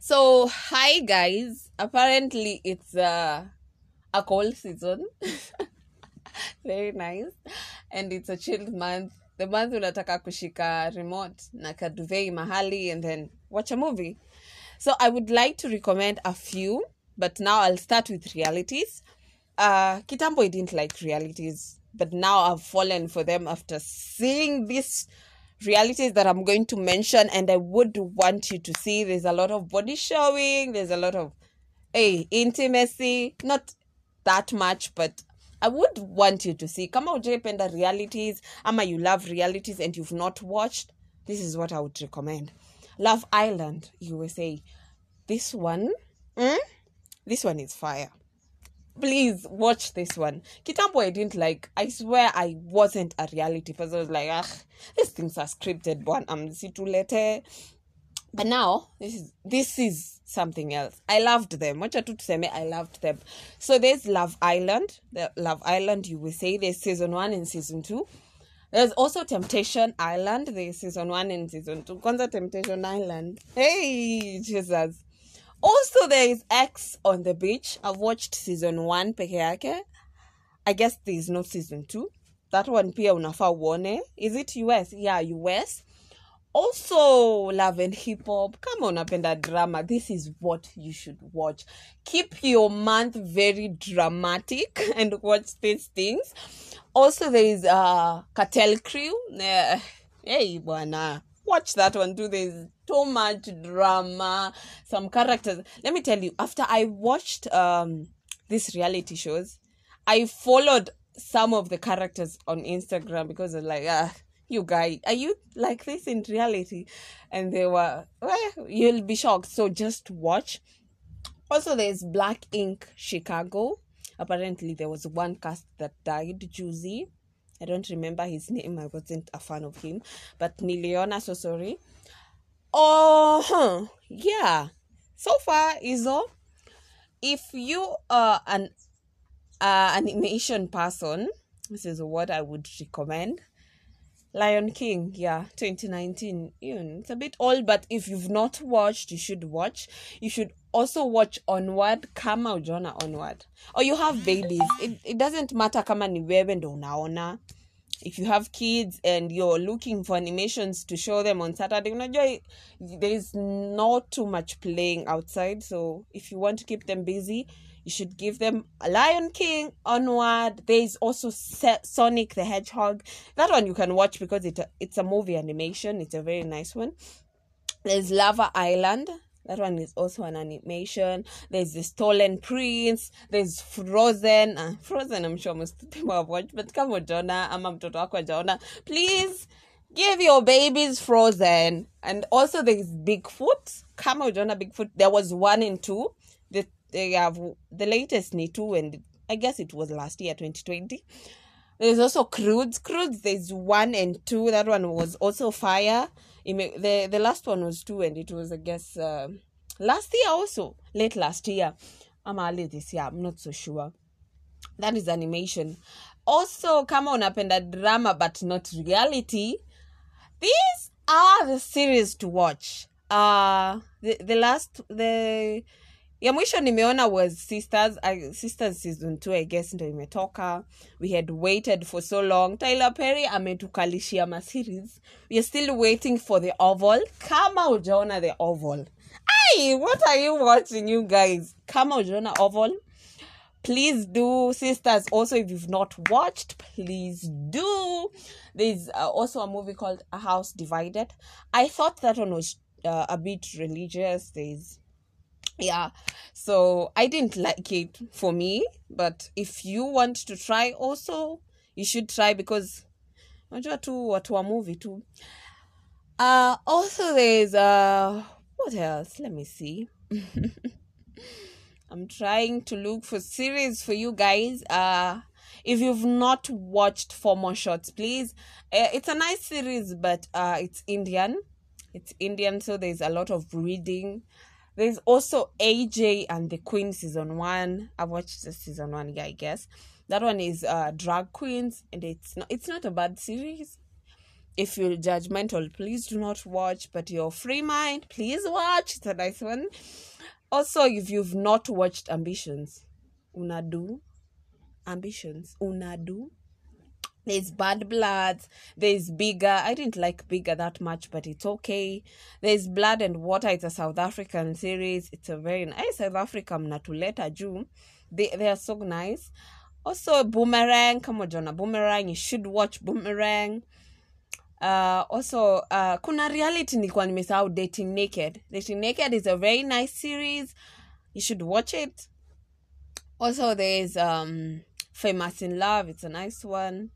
So, hi guys. Apparently, it's uh, a cold season. Very nice. And it's a chilled month. The month unataka kushika remote na kaduvei mahali and then watch a movie. So, I would like to recommend a few, but now I'll start with realities. Uh, Kitambo didn't like realities, but now I've fallen for them after seeing these realities that I'm going to mention, and I would want you to see. There's a lot of body showing. There's a lot of hey intimacy, not that much, but I would want you to see. Come Kama hujaipenda realities, ama you love realities and you've not watched, this is what I would recommend. Love Island, USA. This one, mm, this one is fire please watch this one. Kitambo I didn't like. I swear I wasn't a reality person. I was like, ah, these things are scripted. One, I'm situlete. But now this is this is something else. I loved them. Wacha tu tuseme I loved them. So there's Love Island. The Love Island, you will say there's season one and season two. There's also Temptation Island. There's season one and season two. Kwanza Temptation Island. Hey, Jesus. Also, there is Ex on the beach. I've watched season one peke yake. I guess there is no season two. That one pia unafaa uone. Is it US? Yeah, US. Also, love and hip hop. Come Kama unapenda drama, this is what you should watch. Keep your month very dramatic and watch these things. Also, there is uh, Cartel Crew. Uh, hey, bwana. Watch that one too. There's too much drama, some characters. Let me tell you, after I watched um, these reality shows, I followed some of the characters on Instagram because I was like, ah, you guys, are you like this in reality? And they were, well, you'll be shocked. So just watch. Also, there's Black Ink Chicago. Apparently, there was one cast that died, Juicy. I don't remember his name. I wasn't a fan of him. But Niliona, so sorry. Oh, huh. yeah. So far, Izo, if you are an uh, animation person, this is what I would recommend. Lion King, yeah, 2019. Even it's a bit old, but if you've not watched, you should watch. You should also watch Onward, kama ujaona Onward. Or you have babies. It, it doesn't matter kama ni wewe ndo unaona. If you have kids and you're looking for animations to show them on Saturday, unajua there is not too much playing outside. So if you want to keep them busy, you should give them Lion King, Onward. There is also Sonic the Hedgehog. That one you can watch because it it's a movie animation. It's a very nice one. There's Larva Island. That one is also an animation. There's the Stolen Prince. There's Frozen. Uh, Frozen, I'm sure most people have watched. But kama ujaona ama mtoto wako hajaona, please give your babies Frozen. And also there's Bigfoot. Kama ujaona Bigfoot, there was one and two. The, they have the latest ni two and I guess it was last year, 2020. There's also Croods. Croods, there's one and two. That one was also fire. The the last one was two, and it was, I guess, uh, last year also. Late last year. I'm early this year. I'm not so sure. That is animation. Also, come on up kama unapenda drama but not reality, these are the series to watch. Uh the, the last the ya mwisho nimeona was sisters I, sisters season 2 i guess ndo imetoka. We had waited for so long. Tyler perry ametukalishia maseries we are still waiting for the oval. Kama ujaona the oval. Ai what are you watching you guys? Kama ujaona oval please do sisters. Also if you've not watched please do. There's uh, also a movie called a house divided. I thought that one was uh, a bit religious. There's yeah. So i didn't like it for me but if you want to try also you should try because unajua tu watu wa movie tu. Uh also there's uh what else? Let me see. I'm trying to look for series for you guys. Uh if you've not watched four more shots please. Uh, it's a nice series but uh it's indian. It's indian so there's a lot of reading there's also aj and the queen season one i've watched the season one yeah i guess that one is uh drag queens and it's not it's not a bad series if you're judgmental, please do not watch. But your free mind, please watch. It's a nice one. Also, if you've not watched Ambitions, Unadu, Ambitions, Unadu. There's Bad Blood. There's Bigger. I didn't like Bigger that much, but it's okay. There's Blood and Water. It's a South African series. It's a very nice South Africa mnatuleta juu. They, they are so nice. Also, Boomerang. Come on, Jonah. Boomerang. You should watch Boomerang. Uh, also, uh, kuna reality nilikuwa nimesahau Dating Naked. Dating Naked is a very nice series. You should watch it. Also, there's um, Famous in Love. It's a nice one.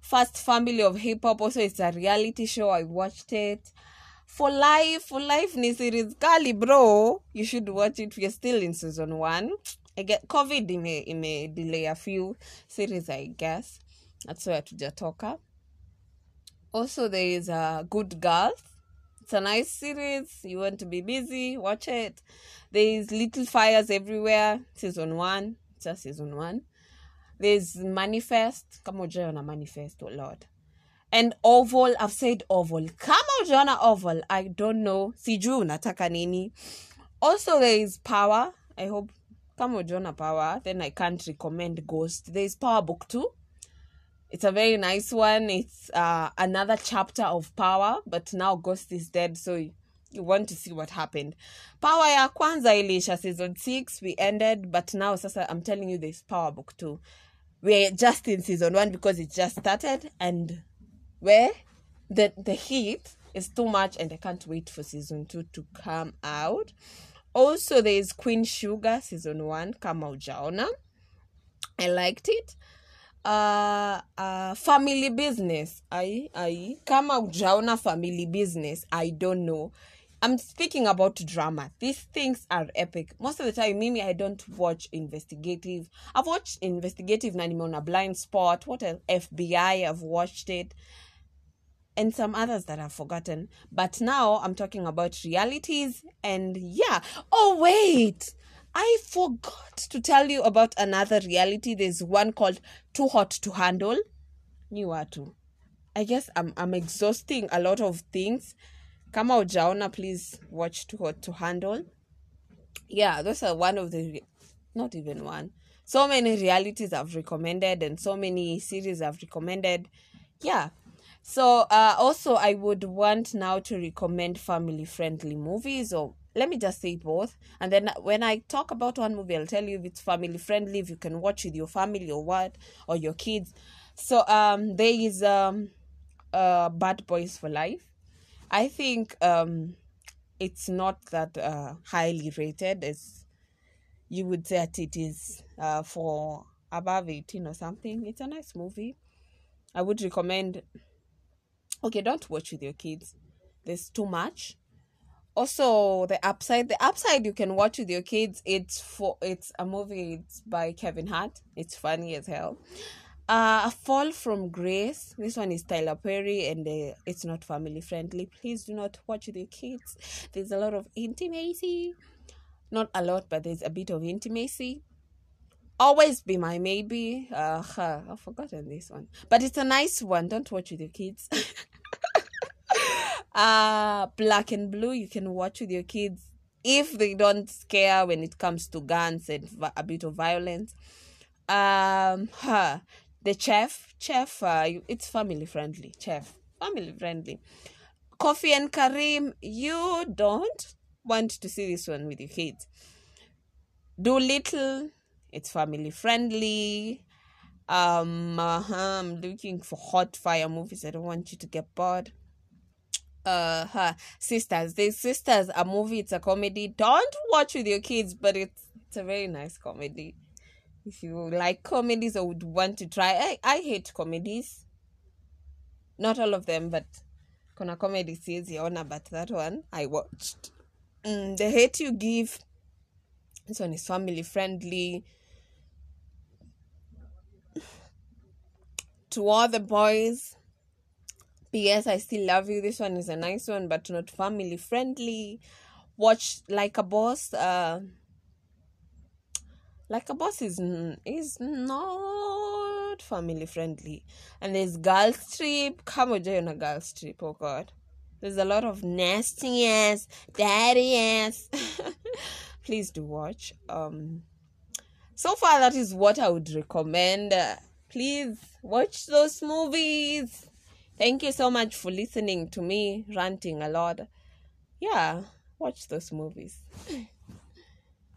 First Family of Hip Hop. Also, it's a reality show. I watched it. For Life. For Life ni series kali, bro. You should watch it. We're still in season one. I get COVID ime, ime delay a few series, I guess. That's why hatujatoka. Also, there is a Good Girls. It's a nice series. You want to be busy, watch it. There's Little Fires Everywhere, season one. Just season one. There's Manifest. Kama ujaona Manifest, oh Lord. And Oval, I've said Oval. Kama ujaona Oval, I don't know. Sijui unataka nini. Also, there is Power. I hope kama ujaona Power, then I can't recommend Ghost. There is Power Book 2. It's a very nice one. It's uh, another chapter of Power, but now Ghost is dead, so you, want to see what happened. Power ya kwanza iliisha season 6, we ended, but now sasa I'm telling you there's Power Book 2. We're just in season 1 because it just started and where the the heat is too much and I can't wait for season 2 to come out. Also there is Queen Sugar season 1 kama ujaona. I liked it. Uh, uh, family business. I, I, kama ujaona family business, I don't know. I'm speaking about drama. These things are epic. Most of the time, Mimi, I don't watch investigative. I've watched investigative na nimeona blind spot. What else? FBI, I've watched it. And some others that I've forgotten. But now I'm talking about realities and yeah. Oh, wait. I forgot to tell you about another reality. There's one called Too Hot to Handle. Ni too. I guess I'm I'm exhausting a lot of things. Kama ujaona, please watch Too Hot to Handle. Yeah, those are one of the, not even one. So many realities I've recommended and so many series I've recommended. Yeah. So uh, also I would want now to recommend family friendly movies or let me just say both and then when i talk about one movie i'll tell you if it's family friendly if you can watch with your family or what or your kids so um there is um uh bad boys for life i think um it's not that uh highly rated. As you would say that it is uh for above 18 or something. It's a nice movie. I would recommend okay don't watch with your kids. There's too much. Also the upside the upside you can watch with your kids it's for it's a movie it's by kevin hart. It's funny as hell uh, a fall from grace. This one is tyler perry and uh, it's not family friendly. Please do not watch with your kids. There's a lot of intimacy. Not a lot but there's a bit of intimacy. Always be my maybe. Uh i've forgotten this one. But it's a nice one. Don't watch with your kids. Uh black and blue you can watch with your kids if they don't scare when it comes to guns and a bit of violence. Um huh, the chef chef uh, it's family friendly chef family friendly. Coffee and Kareem you don't want to see this one with your kids. Dolittle it's family friendly. Um uh-huh, i'm looking for hot fire movies i don't want you to get bored. Uh huh. sisters there's sisters a movie it's a comedy. Don't watch with your kids but it's it's a very nice comedy if you like comedies or would want to try i, I hate comedies not all of them but kuna comedy siweziona but that one i watched mm, the hate you give this one is family friendly to all the boys P.S. I still love you. This one is a nice one, but not family friendly. Watch Like a Boss. Uh, like a Boss is is not family friendly. And there's Girls Trip. Come on, on a Girls Trip. Oh God, there's a lot of nasty ass, daddy ass. Please do watch. Um, so far that is what I would recommend. Uh, please watch those movies. Thank you so much for listening to me ranting a lot. Yeah, watch those movies.